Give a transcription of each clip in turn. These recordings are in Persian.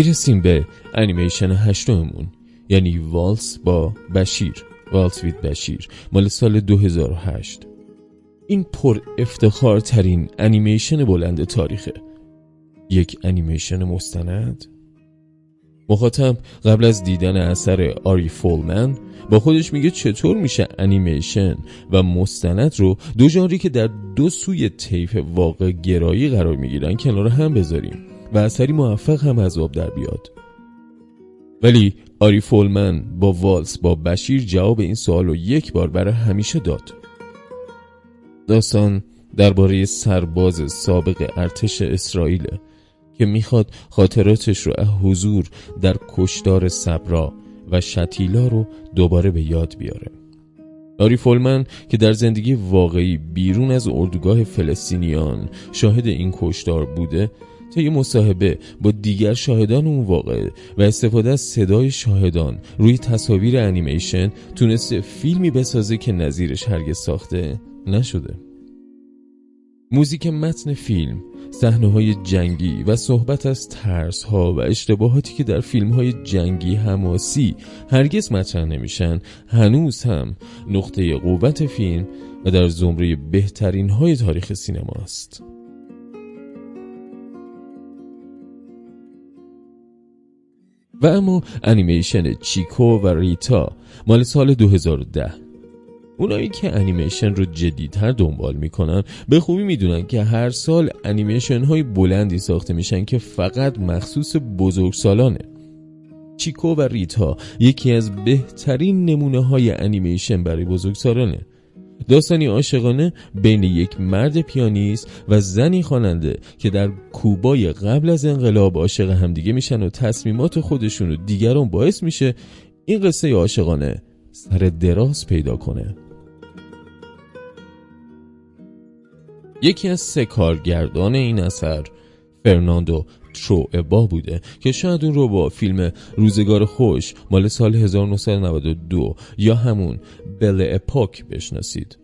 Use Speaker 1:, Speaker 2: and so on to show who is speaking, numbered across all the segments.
Speaker 1: می‌رسیم به انیمیشن هشتممون یعنی والس با بشیر Waltz with Bashir مال سال 2008 این پر افتخار ترین انیمیشن بلند تاریخه. یک انیمیشن مستند؟ مخاطب قبل از دیدن اثر آری فولمن با خودش میگه چطور میشه انیمیشن و مستند رو دو ژانری که در دو سوی طیف واقع گرایی قرار می‌گیرن کنار هم بذاریم. و اثری موفق هم از آب در بیاد. ولی آری فولمن با والس با بشیر جواب این سوال رو یک بار برای همیشه داد. داستان درباره سرباز سابق ارتش اسرائیل که می‌خواد خاطراتش رو از حضور در کشدار صبرا و شتیلا رو دوباره به یاد بیاره. آری فولمن که در زندگی واقعی بیرون از اردوگاه فلسطینیان شاهد این کشدار بوده یه مصاحبه با دیگر شاهدان اون واقعه و استفاده از صدای شاهدان روی تصاویر انیمیشن تونسته فیلمی بسازه که نظیرش هرگز ساخته نشده موزیک متن فیلم صحنه های جنگی و صحبت از ترس ها و اشتباهاتی که در فیلم های جنگی حماسی هرگز مطرح نمیشن هنوز هم نقطه قوت فیلم و در زمره بهترین های تاریخ سینما است. و اما انیمیشن چیکو و ریتا مال سال 2010 اونایی که انیمیشن رو جدیدتر دنبال می‌کنن به خوبی می‌دونن که هر سال انیمیشن های بلندی ساخته میشن که فقط مخصوص بزرگسالانه. چیکو و ریتا یکی از بهترین نمونه های انیمیشن برای بزرگسالانه. داستانی عاشقانه بین یک مرد پیانیست و زنی خواننده که در کوبای قبل از انقلاب عاشق همدیگه میشن و تصمیمات خودشون و دیگران باعث میشه این قصه عاشقانه سر دراز پیدا کنه. یکی از سه کارگردان این اثر فرناندو تروئبا بوده که شاید اون رو با فیلم روزگار خوش مال سال 1992 یا همون بل اپوک بشناسید.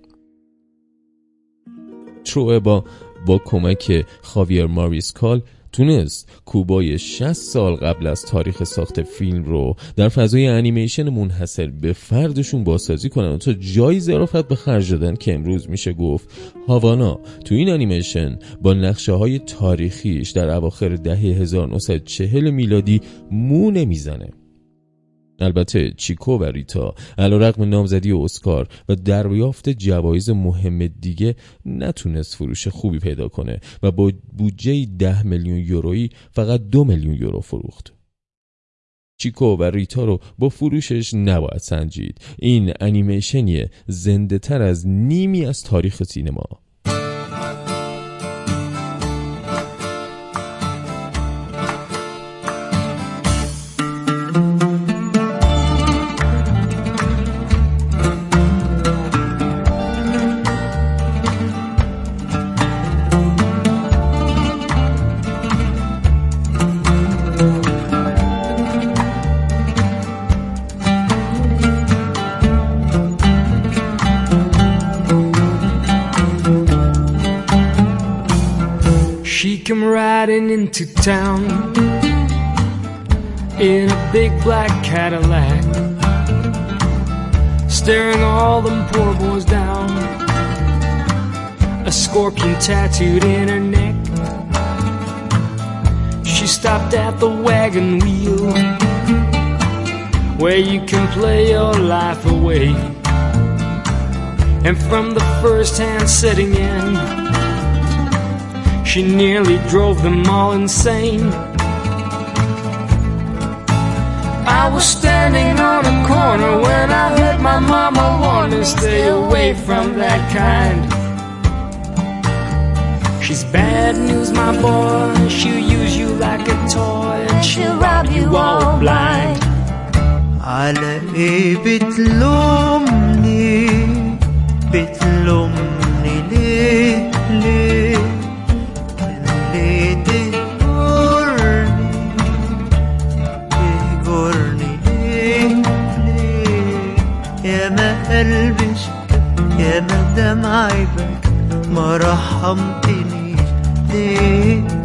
Speaker 1: تروئبا با کمک خاویر ماریسکال تونست کوبای 60 سال قبل از تاریخ ساخت فیلم رو در فضای انیمیشن منحصر به فردشون بازسازی کنن تا جایی ظرافت به خرج دادن که امروز میشه گفت هاوانا تو این انیمیشن با نقشه های تاریخیش در اواخر دهه 1940 میلادی مو نمی‌زنه. البته چیکو و ریتا علا رقم نامزدی اسکار و دریافت جوایز مهم دیگه نتونست فروش خوبی پیدا کنه و با بودجه ده میلیون یورویی فقط دو میلیون یورو فروخت. چیکو و ریتا رو با فروشش نباید سنجید. این انیمیشنیه زنده تر از نیمی از تاریخ سینما.
Speaker 2: Come riding into town in a big black Cadillac, staring all them poor boys down. A scorpion tattooed in her neck. She stopped at the wagon wheel where you can play your life away. And from the first hand setting in, she nearly drove them all insane. I was standing on a corner when I heard my mama warn to stay away from that kind. She's bad news, my boy. She'll use you like a toy and she'll rob you all blind.
Speaker 3: على ايه بتلومني بتلومني أنا عيبك ما رحمتنيش. ليه؟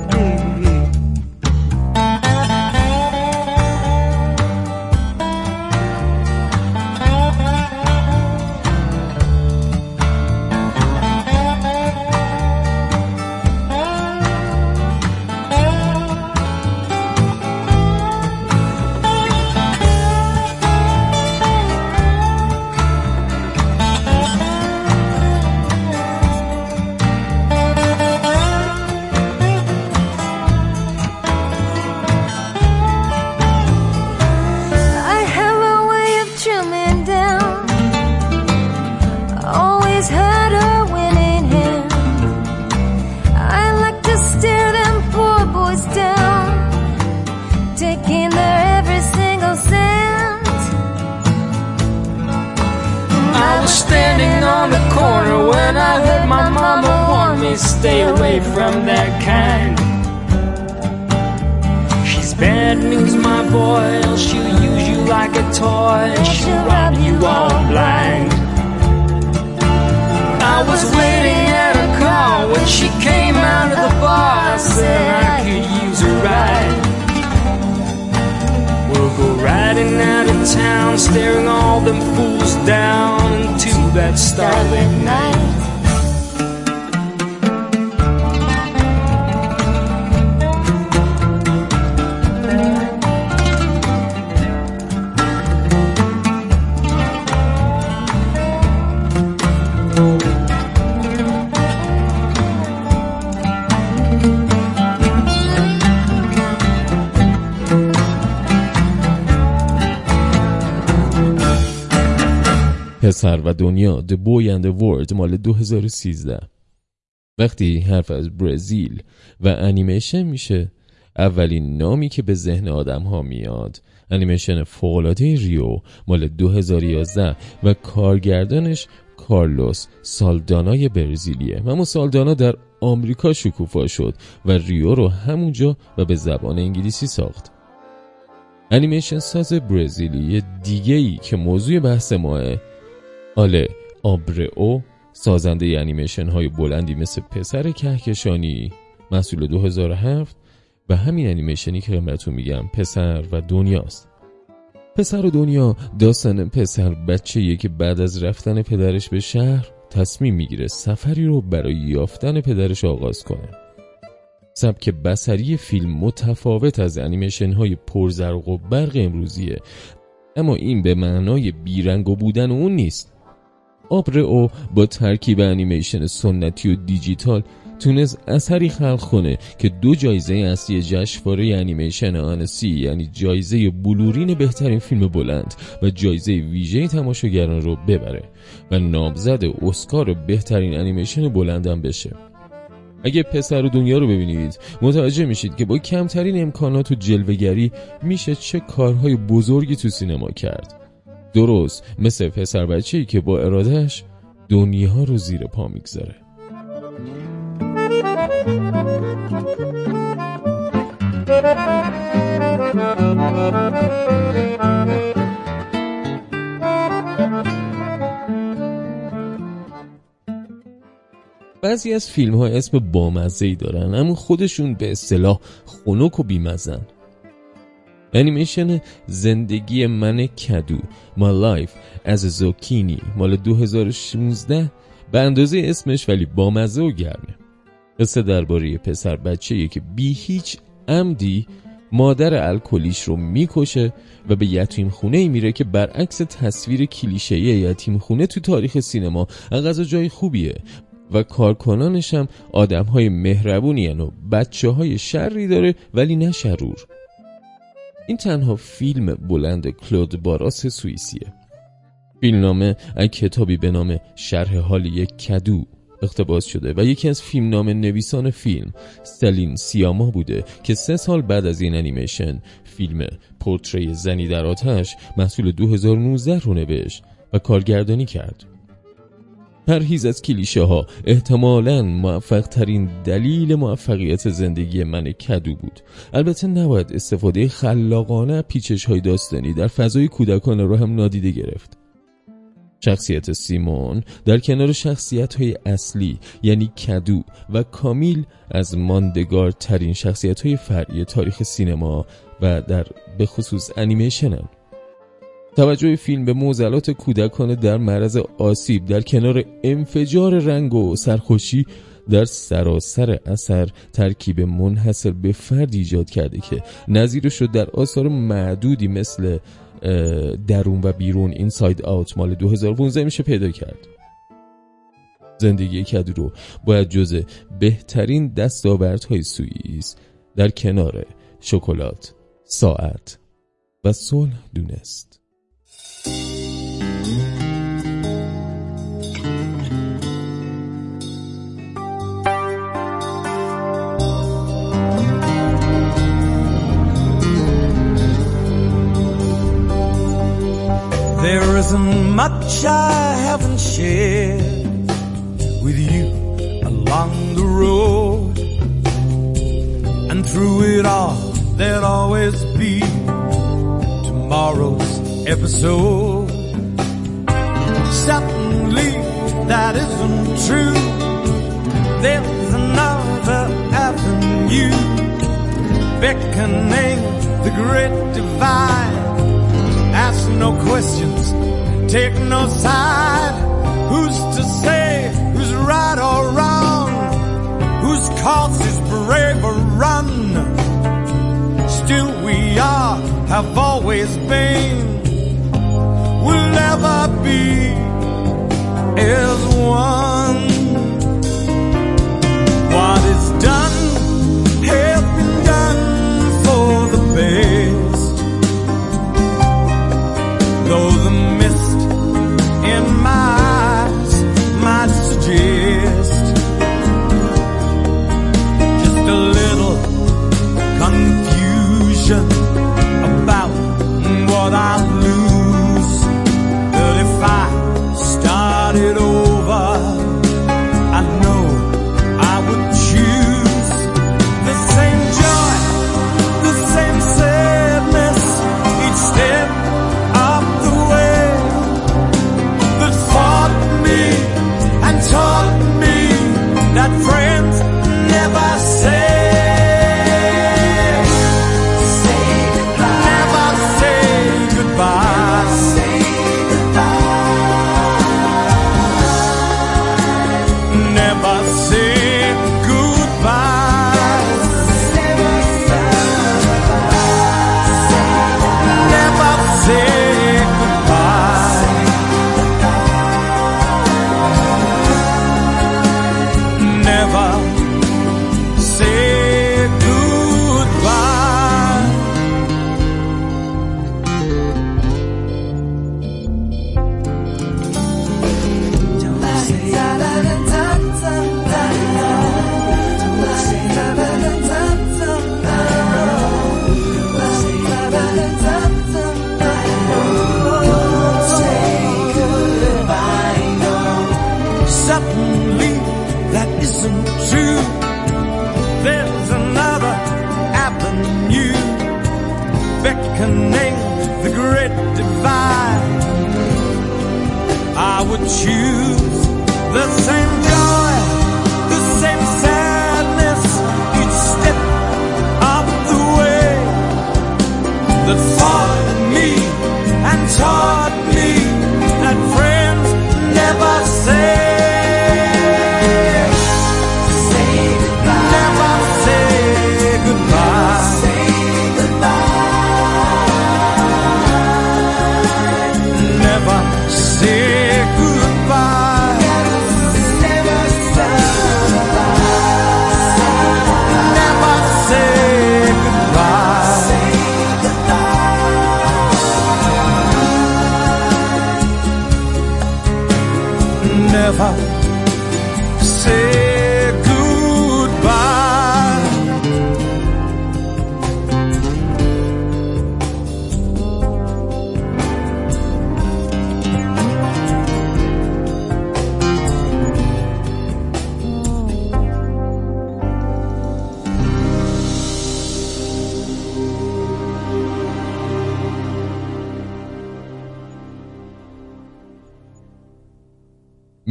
Speaker 2: Staring all them fools down into that starlit night.
Speaker 1: پسر و دنیا The Boy and the World مال 2013 وقتی حرف از برزیل و انیمیشن میشه اولین نامی که به ذهن آدم ها میاد. انیمیشن فوقلاده ریو مال 2011 و کارگردانش کارلوس سالدانای برزیلیه. اما سالدانا در آمریکا شکوفا شد و ریو رو همونجا و به زبان انگلیسی ساخت. انیمیشن ساز برزیلی دیگه ای که موضوع بحث ماه آله آبرئو سازنده انیمیشن های بلندی مثل پسر کهکشانی محصول 2007 و همین انیمیشنی که خدمتتون میگم پسر و دنیاست. پسر و دنیا داستان پسر بچه که بعد از رفتن پدرش به شهر تصمیم می‌گیره سفری رو برای یافتن پدرش آغاز کنه. سبک بصری فیلم متفاوت از انیمیشن های پرزرق و برق امروزیه اما این به معنای بیرنگ بودن اون نیست. او با ترکیب انیمیشن سنتی و دیجیتال تونست اثری خلق کنه که دو جایزه اصلی جشنواره انیمیشن آنسی یعنی جایزه بلورین بهترین فیلم بلند و جایزه ویژه تماشاگران رو ببره و نامزد اسکار بهترین انیمیشن بلندم بشه. اگه پسر و دنیا رو ببینید متوجه میشید که با کمترین امکانات و جلوگری میشه چه کارهای بزرگی تو سینما کرد. درست مثل پسر بچه که با ارادهش دنیا رو زیر پا می‌گذاره. بعضی از فیلم ها اسم بامزه ای دارن اما خودشون به اصطلاح خنک و بیمزن انیمیشن زندگی من کدو. My Life از زوکینی مال 2016 به اندازه اسمش ولی بامزه و گرمه قصه درباره پسر بچه که بی هیچ عمدی مادر الکلیش رو می‌کشه و به یتیم خونه ای میره که برعکس تصویر کلیشه یتیم خونه تو تاریخ سینما. انقدر جای خوبیه. و کارکنانش هم آدم های مهربونی و بچه های شری داره ولی نه شرور. این تنها فیلم بلند کلود باراس سوئیسیه. فیلمنامه از کتابی به نام شرح حال یک کدو اقتباس شده و یکی از فیلم نام نویسان فیلم سلین سیاما بوده که سه سال بعد از این انیمیشن فیلم پورتری زنی در آتش محصول 2019 رو نوشت و کارگردانی کرد. پرهیز از کلیشه ها احتمالا موفق ترین دلیل موفقیت زندگی من کدو بود. البته نباید استفاده خلاقانه پیچش های داستانی در فضای کودکانه رو هم نادیده گرفت. شخصیت سیمون در کنار شخصیت های اصلی یعنی کدو و کامیل از ماندگار ترین شخصیت های فرعی تاریخ سینما و در به خصوص انیمیشن توجه فیلم به موزلات کودکانه در معرض آسیب در کنار انفجار رنگ و سرخوشی در سراسر اثر ترکیب منحصر به فرد ایجاد کرده که نظیرش رو در آثار معدودی مثل درون و بیرون اینساید آوت مال 2015 میشه پیدا کرد. زندگی کدو رو باید جز بهترین دستاوردهای سوئیس در کنار شکلات، ساعت و صلح دونست.
Speaker 4: There isn't much I haven't shared with you along the road. And through it all, there'll always be tomorrow's episode. Certainly, that isn't true. There's another avenue beckoning the great divide. Ask no questions, take no side. Who's to say who's right or wrong? Whose cause is brave or run? Still we are, have always been, will never be as one.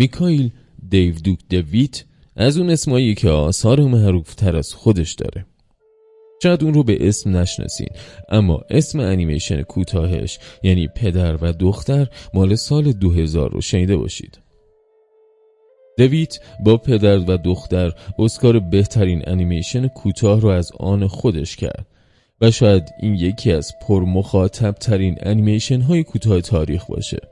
Speaker 1: میکایل دیو دوک دویت از اون اسمایی که آثار معروف تر از خودش داره. شاید اون رو به اسم نشناسین اما اسم انیمیشن کوتاهش یعنی پدر و دختر مال سال 2000 رو شنیده باشید. دویت با پدر و دختر اسکار بهترین انیمیشن کوتاه رو از آن خودش کرد و شاید این یکی از پرمخاطب ترین انیمیشن های کوتاه تاریخ باشه.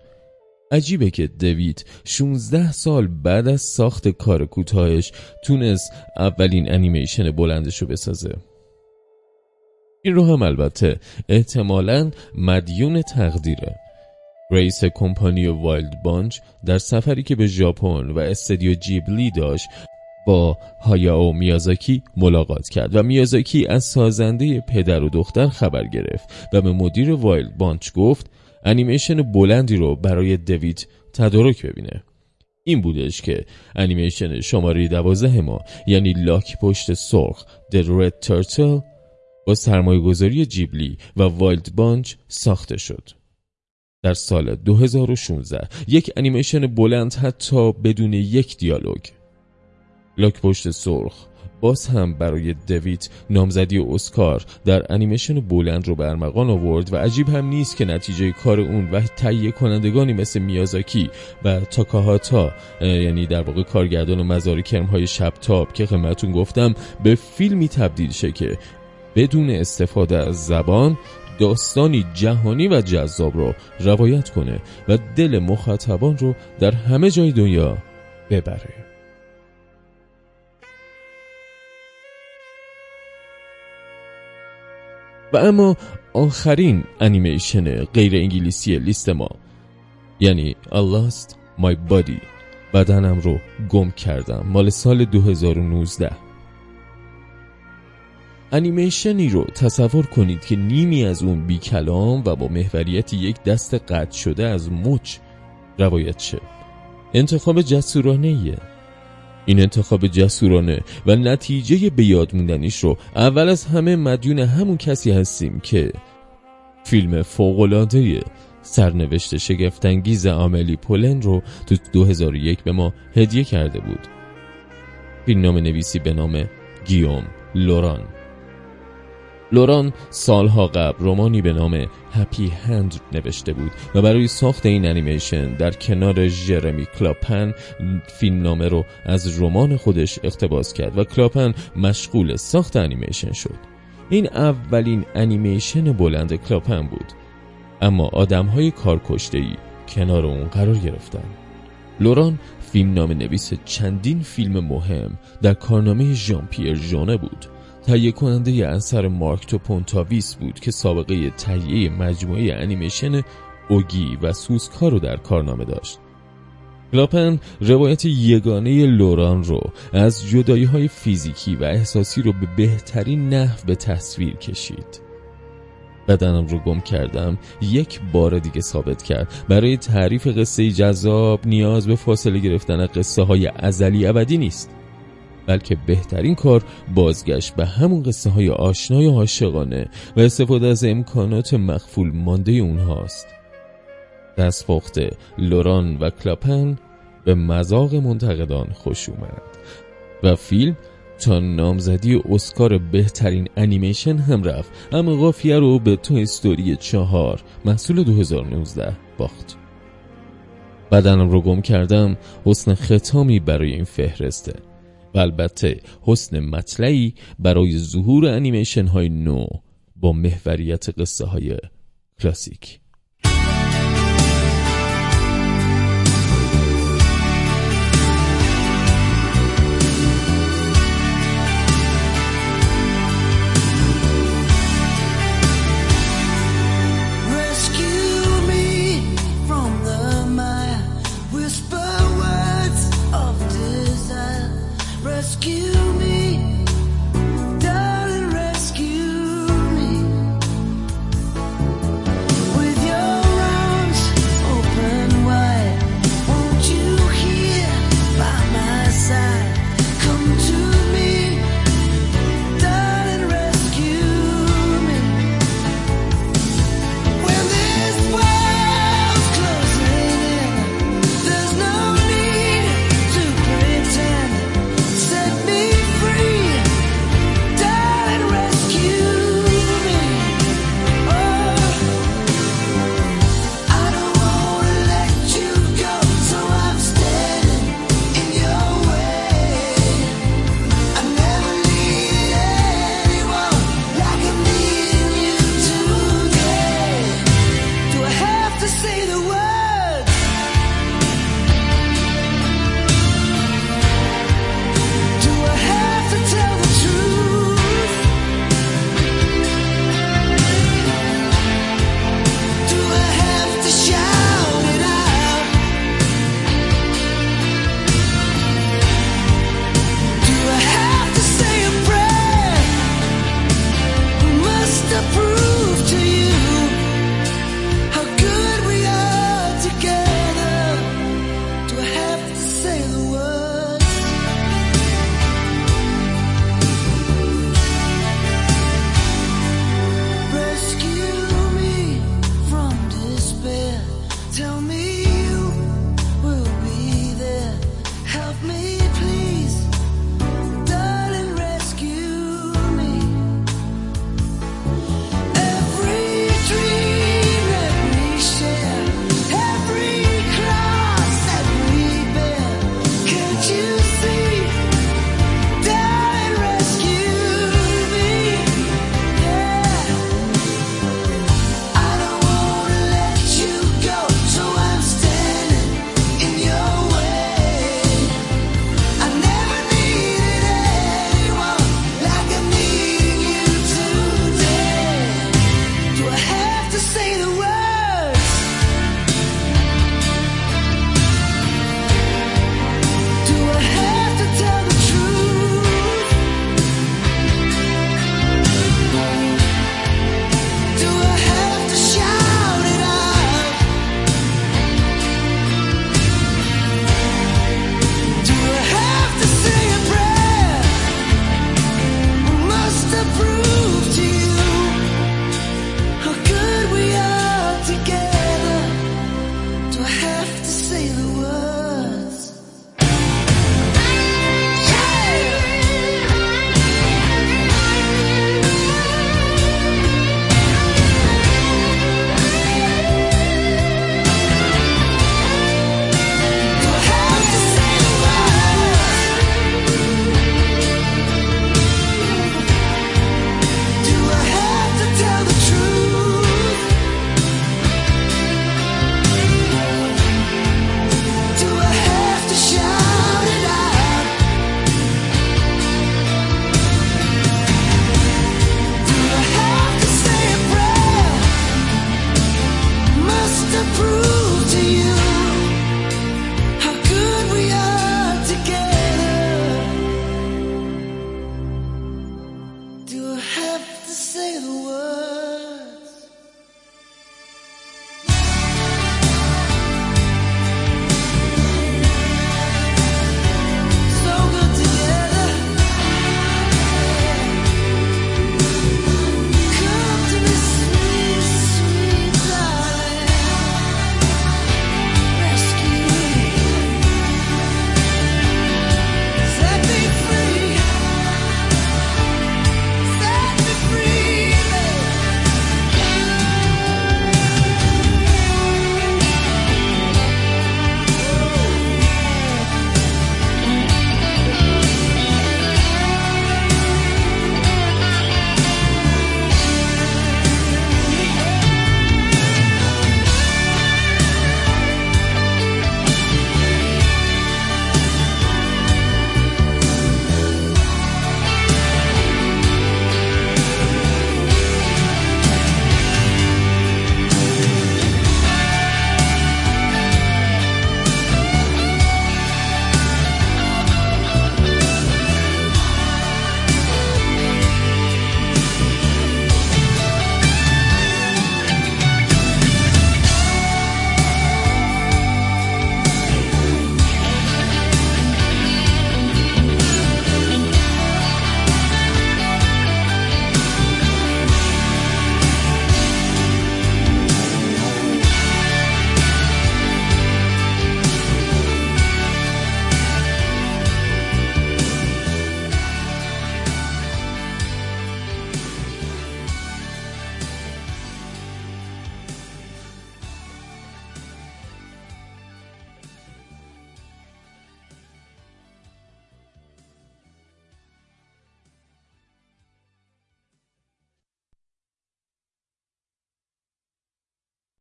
Speaker 1: عجیبه که دویت 16 سال بعد از ساخت کار کوتاهش تونست اولین انیمیشن بلندش رو بسازه. این رو هم البته احتمالا مدیون تقدیره. رئیس کمپانی Wild Bunch در سفری که به ژاپن و استدیو جیبلی داشت با هایاو میازاکی ملاقات کرد و میازاکی از سازنده پدر و دختر خبر گرفت و به مدیر Wild Bunch گفت انیمیشن بلندی رو برای دویت تدارک ببینه. این بودش که انیمیشن شماره دوازده ما یعنی لاک پشت سرخ The Red Turtle با سرمایه گذاری جیبلی و Wild Bunch ساخته شد. در سال 2016 یک انیمیشن بلند حتی بدون یک دیالوگ. لاک پشت سرخ باز هم برای دویت نامزدی اسکار در انیمیشن بلند رو به ارمغان آورد و عجیب هم نیست که نتیجه کار اون و تهیه کنندگانی مثل میازاکی و تاکاهاتا یعنی در واقع کارگردان و های شبتاب که خدمتتون گفتم به فیلمی تبدیل شه که بدون استفاده از زبان داستانی جهانی و جذاب رو روایت کنه و دل مخاطبان رو در همه جای دنیا ببره. و اما آخرین انیمیشن غیر انگلیسی لیست ما یعنی I lost my body بدنم رو گم کردم مال سال 2019 انیمیشنی رو تصور کنید که نیمی از اون بی کلام و با محوریت یک دست قطع شده از مچ روایت شه. انتخاب جسورانه ایه این انتخاب جسورانه و نتیجه به یاد موندنیش رو اول از همه مدیون همون کسی هستیم که فیلم فوق‌العاده سرنوشت شگفت‌انگیز آملی پولن رو تو 2001 به ما هدیه کرده بود. فیلمنامه نویسی به نام گیوم لوران. لوران سالها قبل رومانی به نام Happy Hand نوشته بود و برای ساخت این انیمیشن در کنار جرمی کلاپن فیلم نامه رو از رمان خودش اقتباس کرد و کلاپن مشغول ساخت انیمیشن شد. این اولین انیمیشن بلند کلاپن بود. اما آدم های کنار اون قرار گرفتن. لوران فیلمنامه نویس چندین فیلم مهم در کارنامه ژان پیر ژانه بود. تهیه کننده اثر مارک پونتاویس بود که سابقه تهیه مجموعه انیمیشن اوگی و سوسکا رو در کارنامه داشت. کلاپن روایت یگانه لوران رو از جدایی های فیزیکی و احساسی رو به بهترین نحو به تصویر کشید. بدنم رو گم کردم یک بار دیگه ثابت کرد. برای تعریف قصه جذاب نیاز به فاصله گرفتن قصه های ازلی ابدی نیست. بلکه بهترین کار بازگشت به همون قصه های آشنای و عاشقانه و استفاده از امکانات مخفول مانده اونهاست. دستپخت لوران و کلاپن به مذاق منتقدان خوش اومد و فیلم تا نامزدی اسکار بهترین انیمیشن هم رفت اما قافیه رو به تو استوری چهار محصول 2019 باخت. بدنم رو گم کردم حسن ختامی برای این فهرسته. البته حسن مطلعی برای ظهور انیمیشن های نو با محوریت قصه های کلاسیک.